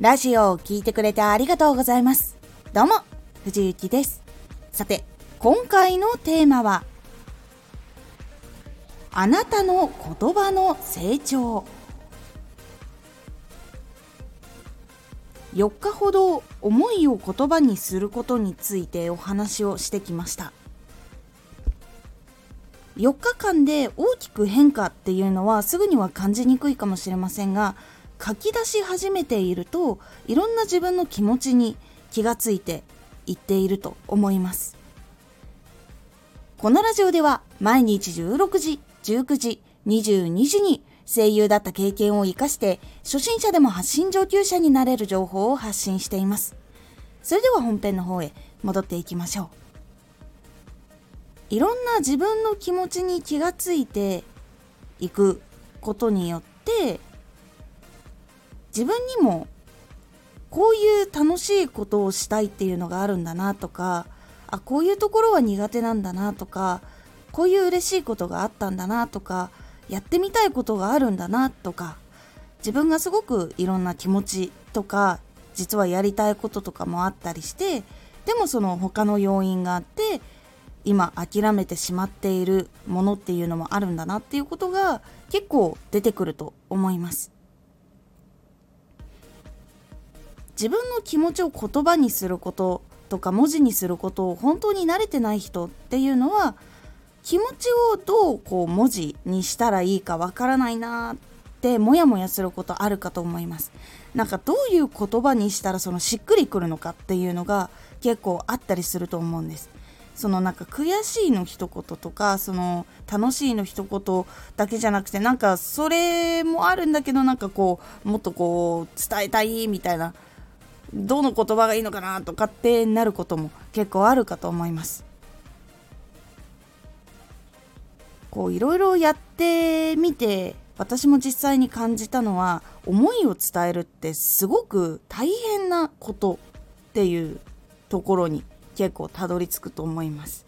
ラジオを聴いてくれてありがとうございます。どうも、藤幸です。さて、今回のテーマは、あなたの言葉の成長。4日ほど思いを言葉にすることについてお話をしてきました4日間で大きく変化っていうのはすぐには感じにくいかもしれませんが書き出し始めているといろんな自分の気持ちに気がついていっていると思います。このラジオでは毎日16時19時22時に声優だった経験を活かして初心者でも発信上級者になれる情報を発信しています。それでは本編の方へ戻っていきましょう。いろんな自分の気持ちに気がついていくことによって自分にもこういう楽しいことをしたいっていうのがあるんだなとかあこういうところは苦手なんだなとかこういう嬉しいことがあったんだなとかやってみたいことがあるんだなとか自分がすごくいろんな気持ちとか実はやりたいこととかもあったりしてでもその他の要因があって今諦めてしまっているものっていうのもあるんだなっていうことが結構出てくると思います。自分の気持ちを言葉にすることとか文字にすることを本当に慣れてない人っていうのは気持ちをどうこう文字にしたらいいかわからないなってモヤモヤすることあるかと思います。なんかどういう言葉にしたらそのしっくりくるのかっていうのが結構あったりすると思うんです。そのなんか悔しいの一言とかその楽しいの一言だけじゃなくてなんかそれもあるんだけどなんかこうもっとこう伝えたいみたいなどの言葉がいいのかなとかってなることも結構あるかと思います。こういろいろやってみて私も実際に感じたのは思いを伝えるってすごく大変なことっていうところに結構たどり着くと思います。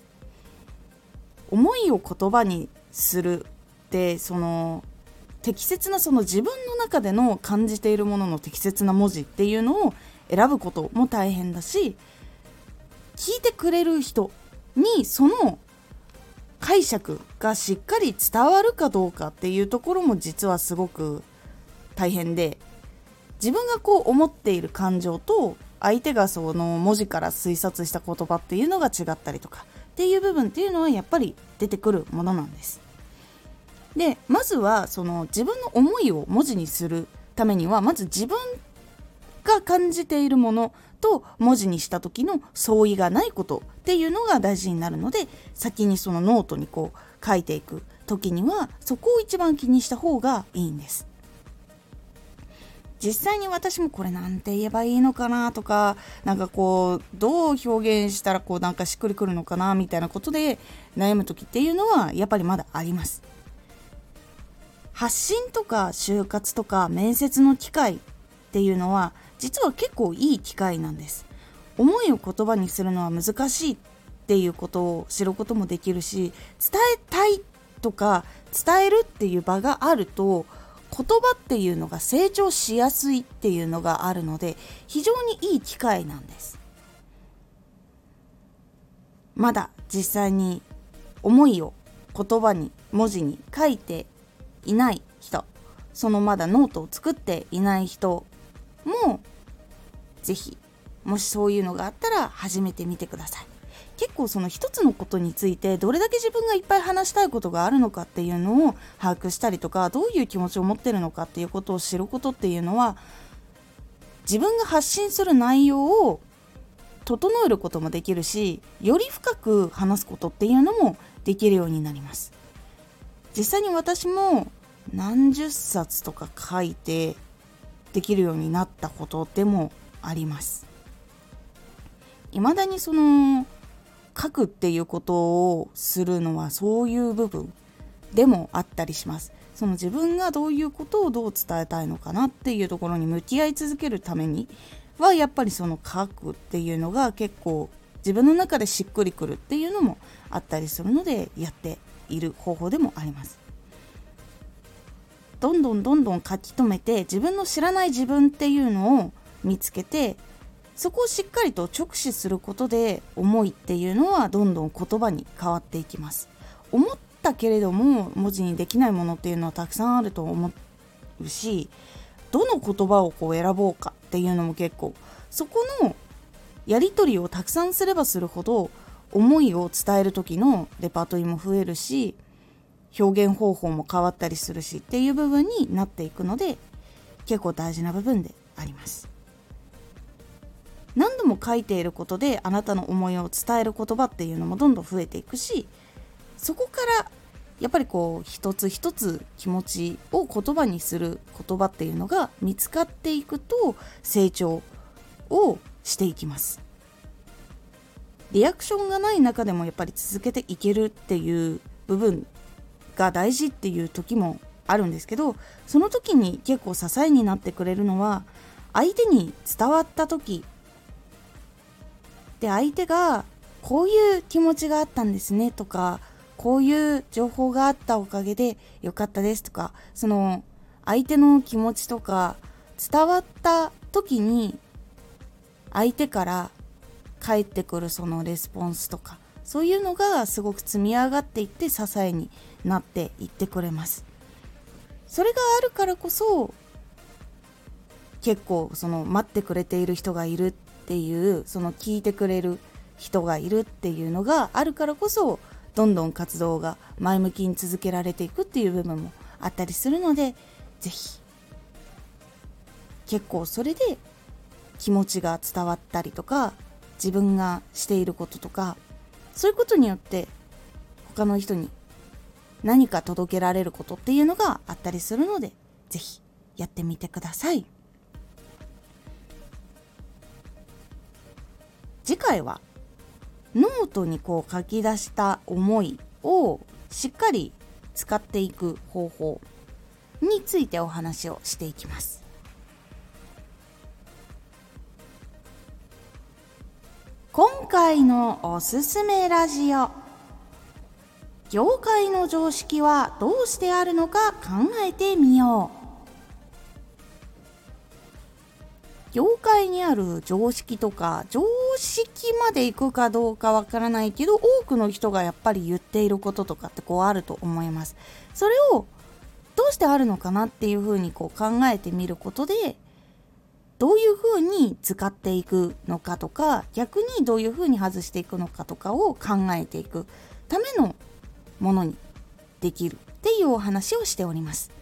思いを言葉にするってその適切なその自分の中での感じているものの適切な文字っていうのを選ぶことも大変だし聞いてくれる人にその解釈がしっかり伝わるかどうかっていうところも実はすごく大変で自分がこう思っている感情と相手がその文字から推察した言葉っていうのが違ったりとかっていう部分っていうのはやっぱり出てくるものなんです。でまずはその自分の思いを文字にするためにはまず自分が感じているものと文字にした時の相違がないことっていうのが大事になるので先にそのノートにこう書いていく時にはそこを一番気にした方がいいんです。実際に私もこれなんて言えばいいのかなとかなんかこうどう表現したらこうなんかしっくりくるのかなみたいなことで悩む時っていうのはやっぱりまだあります。発信とか就活とか面接の機会っていうのは実は結構いい機会なんです。思いを言葉にするのは難しいっていうことを知ることもできるし伝えたいとか伝えるっていう場があると言葉っていうのが成長しやすいっていうのがあるので非常にいい機会なんです。まだ実際に思いを言葉に文字に書いていない人そのまだノートを作っていない人も是非もしそういうのがあったら始めてみてください。結構その一つのことについてどれだけ自分がいっぱい話したいことがあるのかっていうのを把握したりとかどういう気持ちを持ってるのかっていうことを知ることっていうのは自分が発信する内容を整えることもできるしより深く話すことっていうのもできるようになります。実際に私も何十冊とか書いてできるようになったことでもあります。未だにその書くっていうことをするのはそういう部分でもあったりします。その自分がどういうことをどう伝えたいのかなっていうところに向き合い続けるためにはやっぱりその書くっていうのが結構自分の中でしっくりくるっていうのもあったりするのでやっている方法でもあります。どんどんどんどん書き留めて自分の知らない自分っていうのを見つけてそこをしっかりと直視することで思いっていうのはどんどん言葉に変わっていきます。思ったけれども文字にできないものっていうのはたくさんあると思うしどの言葉をこう選ぼうかっていうのも結構そこのやり取りをたくさんすればするほど思いを伝える時のレパートリーも増えるし表現方法も変わったりするしっていう部分になっていくので結構大事な部分であります。何度も書いていることであなたの思いを伝える言葉っていうのもどんどん増えていくしそこからやっぱりこう一つ一つ気持ちを言葉にする言葉っていうのが見つかっていくと成長をしていきます。リアクションがない中でもやっぱり続けていけるっていう部分が大事っていう時もあるんですけどその時に結構支えになってくれるのは相手に伝わった時で相手がこういう気持ちがあったんですねとかこういう情報があったおかげでよかったですとかその相手の気持ちとか伝わった時に相手から返ってくるそのレスポンスとかそういうのがすごく積み上がっていって支えになっていってくれます。それがあるからこそ結構その待ってくれている人がいるっっていうその聞いてくれる人がいるっていうのがあるからこそどんどん活動が前向きに続けられていくっていう部分もあったりするので是非結構それで気持ちが伝わったりとか自分がしていることとかそういうことによって他の人に何か届けられることっていうのがあったりするので是非やってみてください。次回はノートにこう書き出した思いをしっかり使っていく方法についてお話をしていきます。今回のおすすめラジオ。業界の常識はどうしてあるのか考えてみよう。業界にある常識とか常識まで行くかどうかわからないけど多くの人がやっぱり言っていることとかってこうあると思います。それをどうしてあるのかなっていうふうにこう考えてみることでどういうふうに使っていくのかとか逆にどういうふうに外していくのかとかを考えていくためのものにできるっていうお話をしております。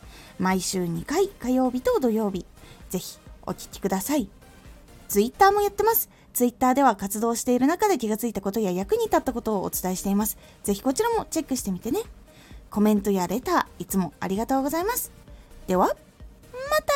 毎週2回火曜日と土曜日、ぜひお聴きください。ツイッターもやってます。ツイッターでは活動している中で気がついたことや役に立ったことをお伝えしています。ぜひこちらもチェックしてみてね。コメントやレター、いつもありがとうございます。では、また